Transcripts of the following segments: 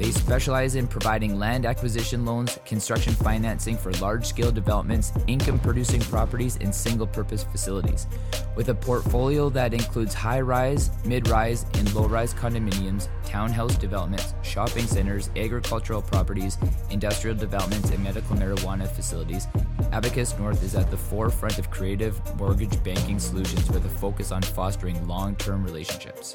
They specialize in providing land acquisition loans, construction financing for large scale developments, income producing properties, and single purpose facilities. With a portfolio that includes high rise, mid rise, and low rise condominiums, townhouse developments, shopping centers, agricultural properties, industrial developments, and medical marijuana facilities, Abacus North is at the forefront of creative mortgage banking solutions with a focus on fostering long term relationships.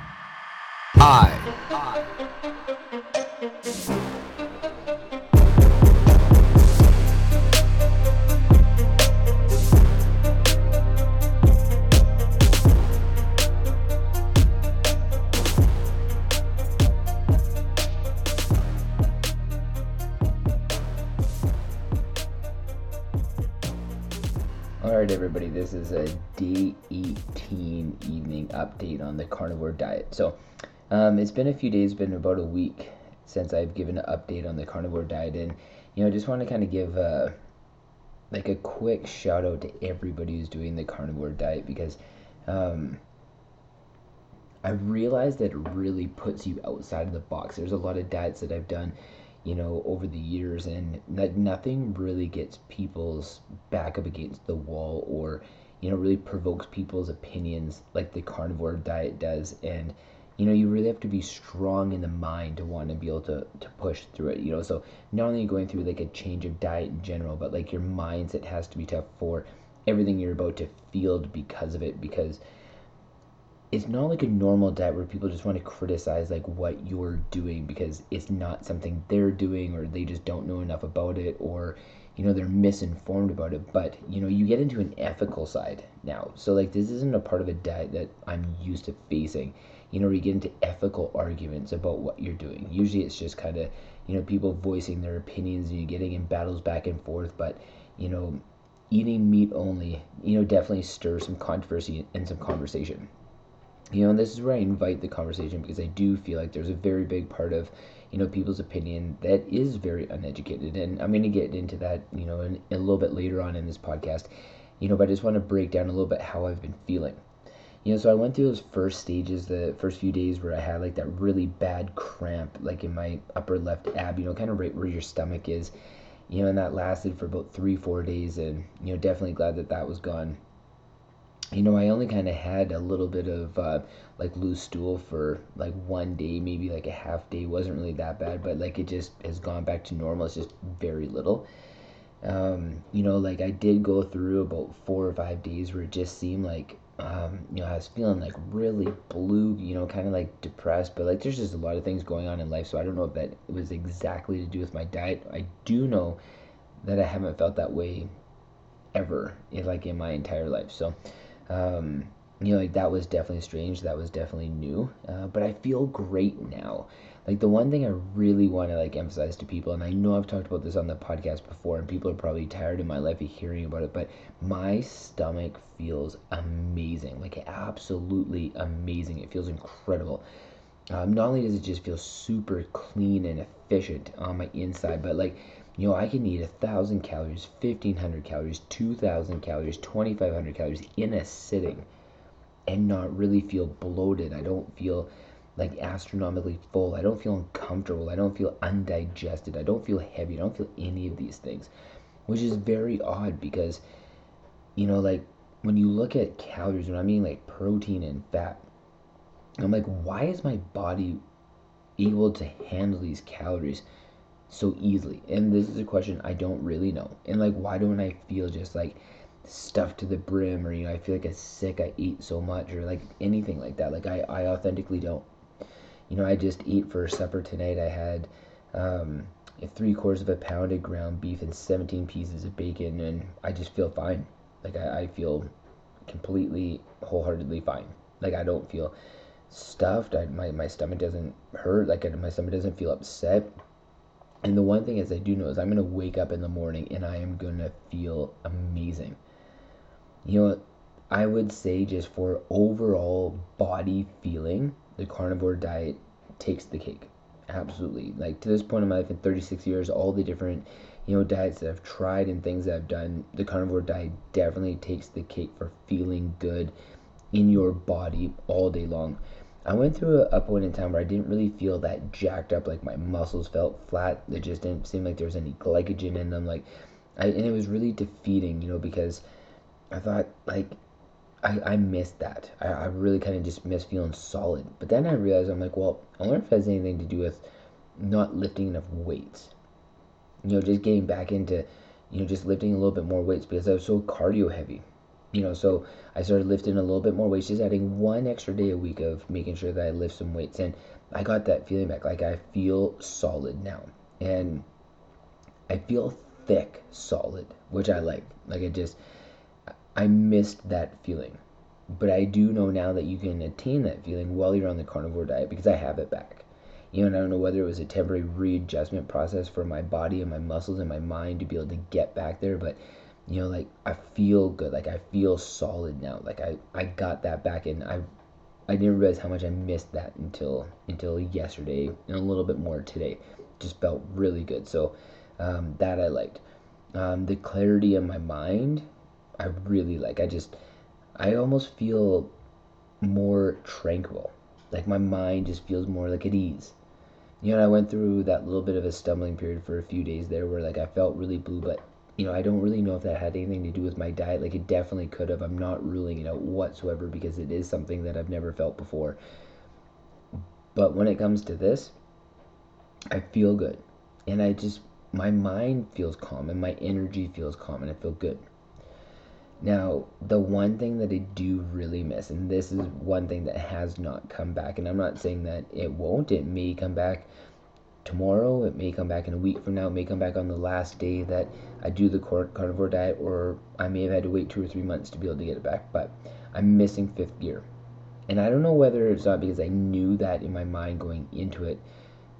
I. Alright, everybody, this is a day 18 evening update on the carnivore diet. So, um, it's been a few days, been about a week since I've given an update on the carnivore diet, and you know, I just want to kind of give uh, like a quick shout out to everybody who's doing the carnivore diet because um, I realized that it really puts you outside of the box. There's a lot of diets that I've done, you know, over the years, and that nothing really gets people's back up against the wall or you know really provokes people's opinions like the carnivore diet does, and you know you really have to be strong in the mind to want to be able to, to push through it you know? So not only going through like a change of diet in general but like your mindset has to be tough for everything you're about to field because of it because it's not like a normal diet where people just want to criticize like what you're doing because it's not something they're doing or they just don't know enough about it or you know they're misinformed about it. But you know you get into an ethical side now. So like this isn't a part of a diet that i'm used to facing you know, where you get into ethical arguments about what you're doing. Usually it's just kind of, you know people voicing their opinions and you're getting in battles back and forth but you know eating meat only you know definitely stirs some controversy and some conversation. You know this is where i invite the conversation because i do feel like there's a very big part of you know people's opinion that is very uneducated. And i'm going to get into that you know in, a little bit later on in this podcast. You know but i just want to break down a little bit how i've been feeling you know so i went through those first stages the first few days where i had like that really bad cramp like in my upper left ab you know kind of right where your stomach is you know and that lasted for about three four days and you know definitely glad that that was gone you know, I only kind of had a little bit of uh, like loose stool for like one day, maybe like a half day. wasn't really that bad, but like it just has gone back to normal. It's just very little. Um, you know, like I did go through about four or five days where it just seemed like, um, you know, I was feeling like really blue, you know, kind of like depressed, but like there's just a lot of things going on in life. So I don't know if that was exactly to do with my diet. I do know that I haven't felt that way ever, like in my entire life. So, um, you know, like that was definitely strange. That was definitely new. Uh, but I feel great now. Like the one thing I really want to like emphasize to people, and I know I've talked about this on the podcast before, and people are probably tired in my life of hearing about it, but my stomach feels amazing, like absolutely amazing. It feels incredible. Um, not only does it just feel super clean and efficient on my inside, but like you know, I can eat a thousand calories, fifteen hundred calories, two thousand calories, twenty five hundred calories in a sitting, and not really feel bloated. I don't feel like astronomically full. I don't feel uncomfortable. I don't feel undigested. I don't feel heavy. I don't feel any of these things, which is very odd because, you know, like when you look at calories, when I mean like protein and fat, I'm like, why is my body able to handle these calories? so easily? And this is a question I don't really know. And like, why don't I feel just like stuffed to the brim, or you know, I feel like a sick I eat so much, or like anything like that? Like, I I authentically don't. You know, I just eat for supper tonight. I had um, three quarters of a pound of ground beef and 17 pieces of bacon, and I just feel fine. Like I, I feel completely, wholeheartedly fine. Like I don't feel stuffed. I, my, my stomach doesn't hurt. Like my stomach doesn't feel upset. And the one thing is I do know is I'm gonna wake up in the morning and I am gonna feel amazing. You know, I would say just for overall body feeling, the carnivore diet takes the cake. Absolutely. Like to this point in my life in 36 years, all the different, you know, diets that I've tried and things that I've done, the carnivore diet definitely takes the cake for feeling good in your body all day long. I went through a, a, point in time where I didn't really feel that jacked up, like my muscles felt flat. It just didn't seem like there was any glycogen in them. Like, I, and it was really defeating, you know, because I thought like I, I missed that. I, I really kind of just missed feeling solid. But then I realized I'm like, well, I wonder if it has anything to do with not lifting enough weights. You know, just getting back into, you know, just lifting a little bit more weights because I was so cardio heavy you know, so I started lifting a little bit more weights, just adding one extra day a week of making sure that I lift some weights. And I got that feeling back. Like I feel solid now. And I feel thick, solid, which I like. Like I just, I missed that feeling. But I do know now that you can attain that feeling while you're on the carnivore diet because I have it back. You know, and I don't know whether it was a temporary readjustment process for my body and my muscles and my mind to be able to get back there, but you know like i feel good. Like i feel solid now. Like i i got that back and i i didn't realize how much i missed that until until yesterday and a little bit more today. Just felt really good. So um, that i liked. Um, the clarity in my mind i really like i just i almost feel more tranquil like my mind just feels more like at ease you know i went through that little bit of a stumbling period for a few days there where like i felt really blue but you know, I don't really know if that had anything to do with my diet. Like, it definitely could have. I'm not ruling it out whatsoever because it is something that I've never felt before. But when it comes to this, I feel good. And I just, my mind feels calm and my energy feels calm and I feel good. Now, the one thing that I do really miss, and this is one thing that has not come back, and I'm not saying that it won't, it may come back tomorrow. It may come back in a week from now. It may come back on the last day that I do the carnivore diet, or I may have had to wait two or three months to be able to get it back. But I'm missing fifth gear. And I don't know whether it's not because I knew that in my mind going into it,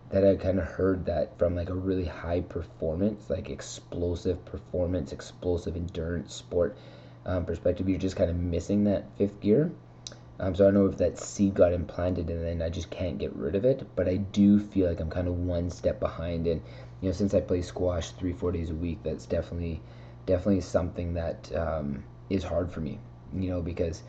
that I kind of heard that from like a really high performance, like explosive performance, explosive endurance sport um, perspective, you're just kind of missing that fifth gear. Um, so I don't know if that seed got implanted and then I just can't get rid of it. But I do feel like I'm kind of one step behind. And you know, since I play squash three, four days a week, that's definitely, definitely something that um, is hard for me. You know, because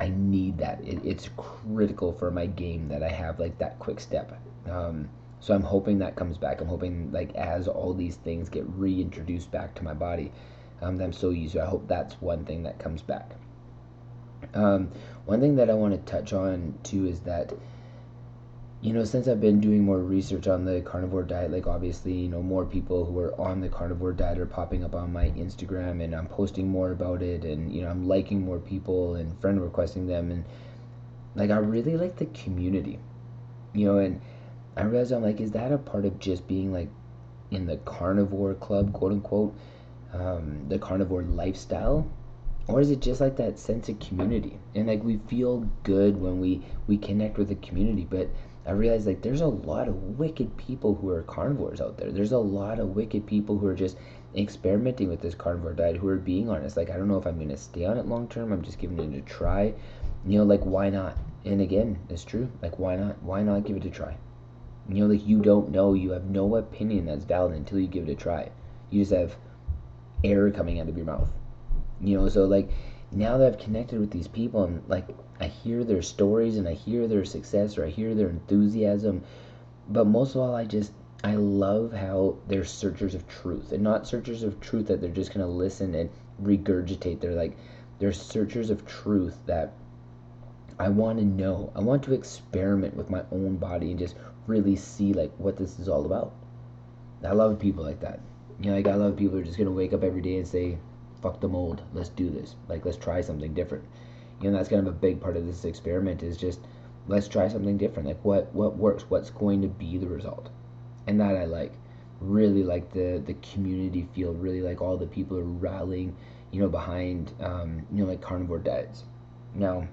I need that. It, it's critical for my game that I have like that quick step. Um, so I'm hoping that comes back. I'm hoping like as all these things get reintroduced back to my body, um, that I'm so used to. I hope that's one thing that comes back. Um, one thing that I want to touch on too is that you know, since I've been doing more research on the carnivore diet, like obviously, you know, more people who are on the carnivore diet are popping up on my Instagram and I'm posting more about it and, you know, I'm liking more people and friend requesting them. And, like, I really like the community, you know, and I realized I'm like, is that a part of just being like in the carnivore club, quote unquote, um, the carnivore lifestyle? Or is it just like that sense of community? And like we feel good when we, we connect with the community, but I realize like there's a lot of wicked people who are carnivores out there. There's a lot of wicked people who are just experimenting with this carnivore diet who are being honest. Like I don't know if I'm gonna stay on it long term. I'm just giving it a try. You know, like why not? And again, it's true. Like why not? Why not give it a try? You know, like you don't know. You have no opinion that's valid until you give it a try. You just have air coming out of your mouth. You know, so like now that I've connected with these people and like I hear their stories and I hear their success or I hear their enthusiasm, but most of all, I just I love how they're searchers of truth and not searchers of truth that they're just gonna listen and regurgitate. They're like they're searchers of truth that I want to know. I want to experiment with my own body and just really see like what this is all about. I love people like that. You know, like a lot of people are just gonna wake up every day and say, fuck the mold. Let's do this. Like let's try something different. You know, that's kind of a big part of this experiment is just let's try something different. Like what what works? What's going to be the result? And that I like. Really like the the community feel. Really like all the people are rallying. You know, behind um, you know like carnivore diets. Now,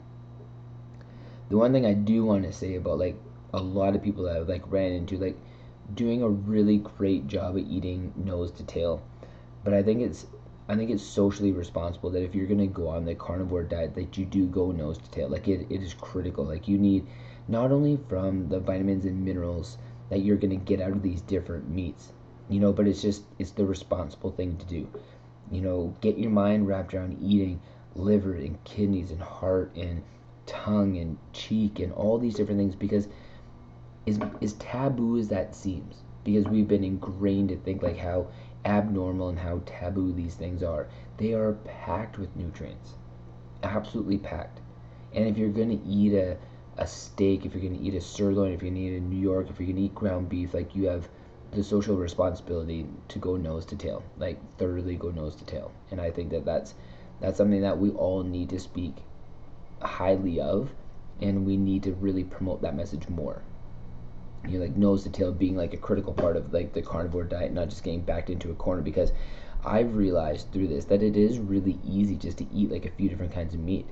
the one thing I do want to say about like a lot of people that I've like ran into like doing a really great job at eating nose to tail, but I think it's I think it's socially responsible that if you're gonna go on the carnivore diet, that you do go nose to tail. Like it, it is critical. Like you need not only from the vitamins and minerals that you're gonna get out of these different meats, you know, but it's just it's the responsible thing to do. You know, get your mind wrapped around eating liver and kidneys and heart and tongue and cheek and all these different things because as, as taboo as that seems because we've been ingrained to think like how abnormal and how taboo these things are. They are packed with nutrients, absolutely packed. And if you're gonna eat a, a steak, if you're gonna eat a sirloin, if you're gonna eat a New York, if you're gonna eat ground beef, like you have the social responsibility to go nose to tail, like thoroughly go nose to tail. And I think that that's that's something that we all need to speak highly of, and we need to really promote that message more you know, like nose to tail being like a critical part of like the carnivore diet, not just getting backed into a corner because I've realized through this that it is really easy just to eat like a few different kinds of meat.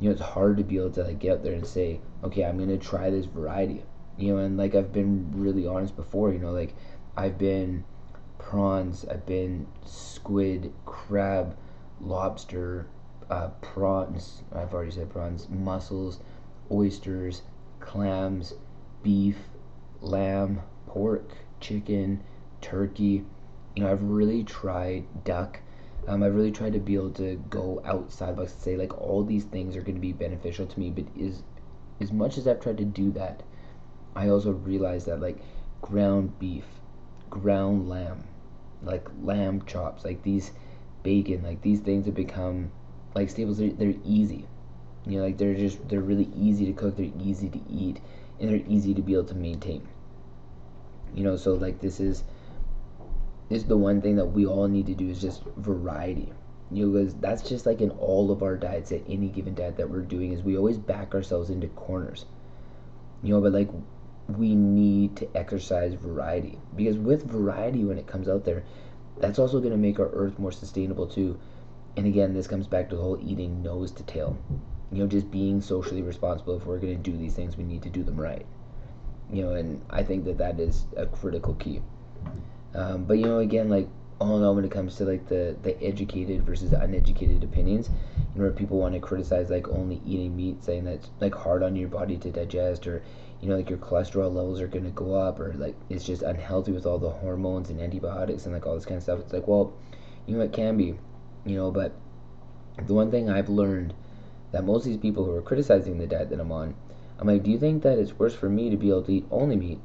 You know, it's hard to be able to like get out there and say, okay, I'm gonna try this variety. You know, and like I've been really honest before, you know, like I've been prawns, I've been squid, crab, lobster, uh, prawns. I've already said prawns, mussels, oysters, clams, beef, lamb, pork, chicken, turkey. You know, I've really tried duck. Um, I've really tried to be able to go outside of us and say like all these things are going to be beneficial to me. But is as much as I've tried to do that, I also realize that like ground beef, ground lamb, like lamb chops, like these bacon, like these things have become like staples. They're, they're easy. You know, like they're just they're really easy to cook. They're easy to eat and they're easy to be able to maintain. You know, so like this is is the one thing that we all need to do is just variety. You know, because that's just like in all of our diets at any given diet that we're doing is we always back ourselves into corners. You know, but like we need to exercise variety because with variety when it comes out there, that's also going to make our earth more sustainable too. And again, this comes back to the whole eating nose to tail you know, just being socially responsible. If we're going to do these things, we need to do them right. You know, and I think that that is a critical key. Um, but you know, again, like all in all, when it comes to like the the educated versus uneducated opinions, you know, where people want to criticize like only eating meat, saying that's like hard on your body to digest, or you know, like your cholesterol levels are gonna go up, or like it's just unhealthy with all the hormones and antibiotics and like all this kind of stuff. It's like, well, you know, it can be, you know, but the one thing I've learned that most of these people who are criticizing the diet that I'm on, I'm like, do you think that it's worse for me to be able to eat only meat,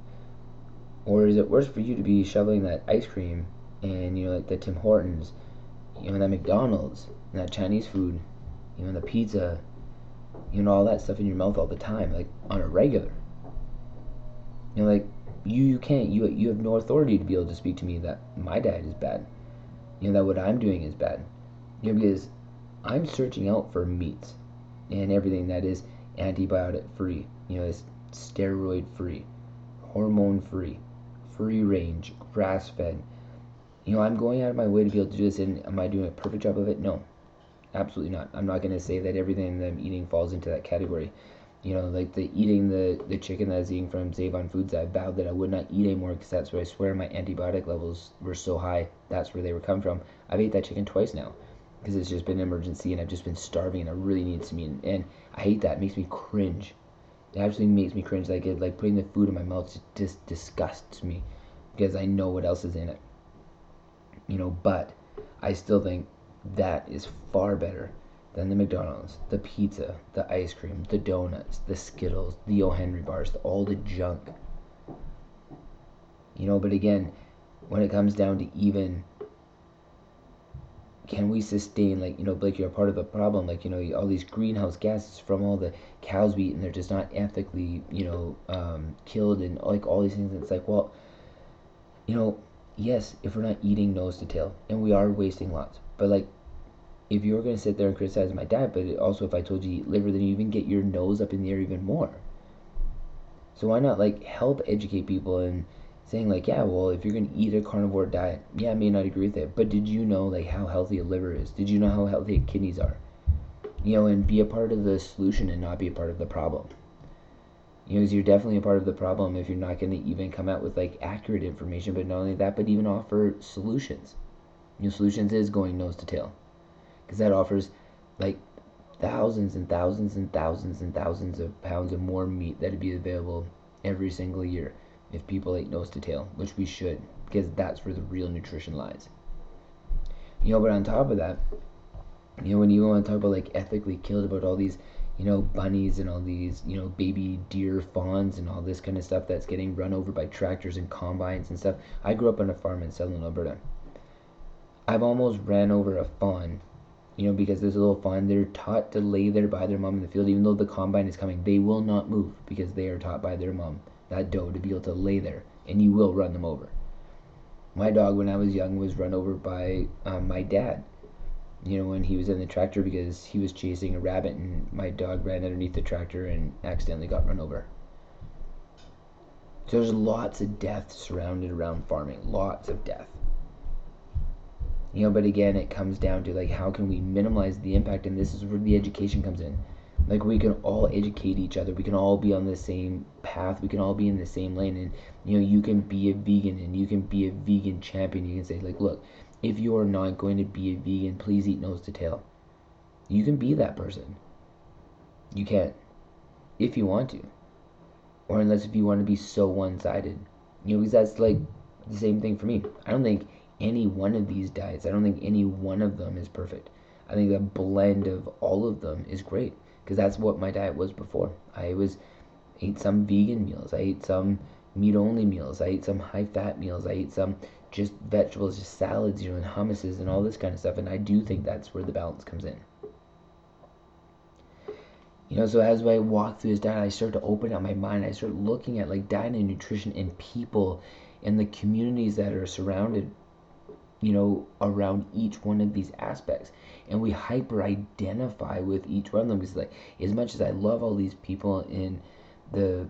or is it worse for you to be shoveling that ice cream and you know like the Tim Hortons, you know that McDonald's, and that Chinese food, you know the pizza, you know all that stuff in your mouth all the time, like on a regular. You know, like you you can't you you have no authority to be able to speak to me that my diet is bad. You know that what I'm doing is bad. You know because I'm searching out for meats and everything that is antibiotic free. You know, is steroid free, hormone free, free range, grass fed you know, I'm going out of my way to be able to do this, and am I doing a perfect job of it? No, absolutely not. I'm not going to say that everything that I'm eating falls into that category. You know, like the eating the, the chicken that I was eating from Save-On-Foods, I vowed that I would not eat anymore because that's where I swear my antibiotic levels were so high. That's where they were coming from. I've ate that chicken twice now because it's just been an emergency and I've just been starving and I really need some meat. And I hate that. It makes me cringe. It absolutely makes me cringe. Like it, like putting the food in my mouth just disgusts me because I know what else is in it you know, but I still think that is far better than the McDonald's, the pizza, the ice cream, the donuts, the Skittles, the O. Henry bars, the, all the junk. You know, but again, when it comes down to even can we sustain like you know Blake you're a part of the problem like you know all these greenhouse gases from all the cows we eat and they're just not ethically you know um, killed and like all these things it's like well you know yes, if we're not eating nose to tail, and we are wasting lots, but like, if you're gonna sit there and criticize my diet, but also if I told you to eat liver, then you even get your nose up in the air even more. So why not like help educate people and saying like, yeah, well, if you're gonna eat a carnivore diet, yeah, I may not agree with it, but did you know like how healthy a liver is? Did you know how healthy kidneys are? You know, and be a part of the solution and not be a part of the problem you know, because you're definitely a part of the problem if you're not going to even come out with like accurate information, but not only that, but even offer solutions. You know, solutions is going nose to tail, because that offers like thousands and thousands and thousands and thousands of pounds of more meat that'd be available every single year if people ate nose to tail, which we should, because that's where the real nutrition lies. You know, but on top of that, you know, when you want to talk about like ethically killed about all these you know, bunnies and all these, you know, baby deer fawns and all this kind of stuff that's getting run over by tractors and combines and stuff. I grew up on a farm in Southern Alberta. I've almost ran over a fawn, you know, because this little fawn, they're taught to lay there by their mom in the field, even though the combine is coming. They will not move because they are taught by their mom, that doe, to be able to lay there, and you will run them over. My dog, when I was young, was run over by um, my dad you know, when he was in the tractor because he was chasing a rabbit and my dog ran underneath the tractor and accidentally got run over. So there's lots of death surrounded around farming, lots of death. You know, but again, it comes down to like how can we minimize the impact, and this is where the education comes in. Like we can all educate each other. We can all be on the same path. We can all be in the same lane, and you know, you can be a vegan and you can be a vegan champion. You can say like, look, if you are not going to be a vegan, please eat nose to tail. You can be that person. You can. If you want to. Or unless if you want to be so one sided. You know, because that's like the same thing for me. I don't think any one of these diets, I don't think any one of them is perfect. I think a blend of all of them is great. Because that's what my diet was before. I was ate some vegan meals. I ate some meat only meals. I ate some high fat meals. I ate some just vegetables, just salads, you know, and hummuses and all this kind of stuff. And I do think that's where the balance comes in. You know, so as I walk through this diet, I start to open up my mind. I start looking at like diet and nutrition and people and the communities that are surrounded, you know, around each one of these aspects. And we hyper identify with each one of them because, like, as much as I love all these people in the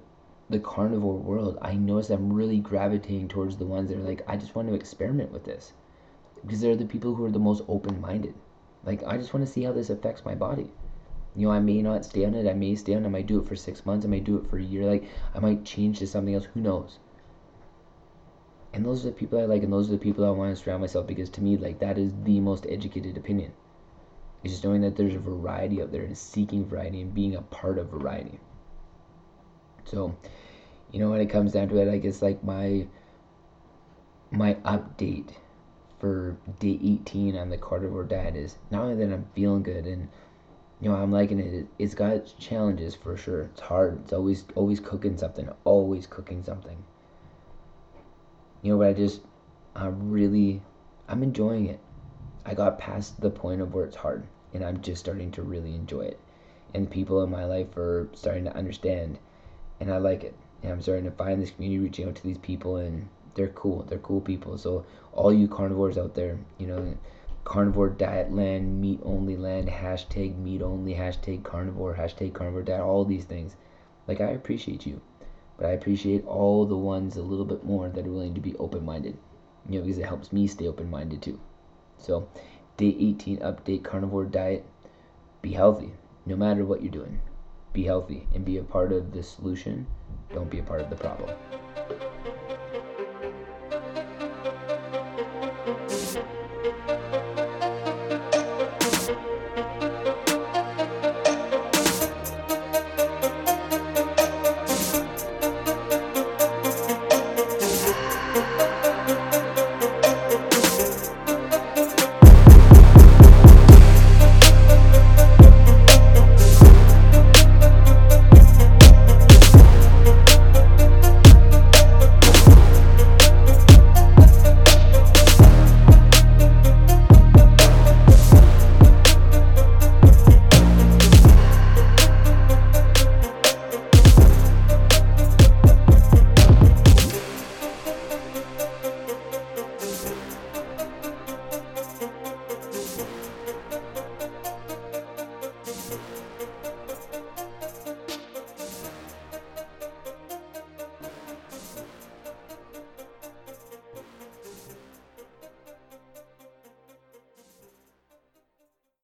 the carnivore world, I notice I'm really gravitating towards the ones that are like, I just want to experiment with this. Because they're the people who are the most open minded. Like, I just want to see how this affects my body. You know, I may not stay on it. I may stay on it. I might do it for six months. I might do it for a year. Like, I might change to something else. Who knows? And those are the people I like, and those are the people I want to surround myself because to me, like, that is the most educated opinion. It's just knowing that there's a variety out there and seeking variety and being a part of variety. So, you know, when it comes down to it, I guess like my my update for day 18 on the carnivore diet is not only that I'm feeling good and you know I'm liking it. It's got challenges for sure. It's hard. It's always always cooking something. Always cooking something. You know, but I just I'm really I'm enjoying it. I got past the point of where it's hard, and I'm just starting to really enjoy it. And people in my life are starting to understand, and I like it. And I'm starting to find this community, reaching out to these people, and they're cool. They're cool people. So all you carnivores out there, you know, carnivore diet land, meat only land, hashtag meat only, hashtag carnivore, hashtag carnivore diet, all these things. Like I appreciate you, but I appreciate all the ones a little bit more that are willing to be open minded. You know, because it helps me stay open minded too. So, day 18 update carnivore diet. Be healthy, no matter what you're doing. Be healthy and be a part of the solution. Don't be a part of the problem.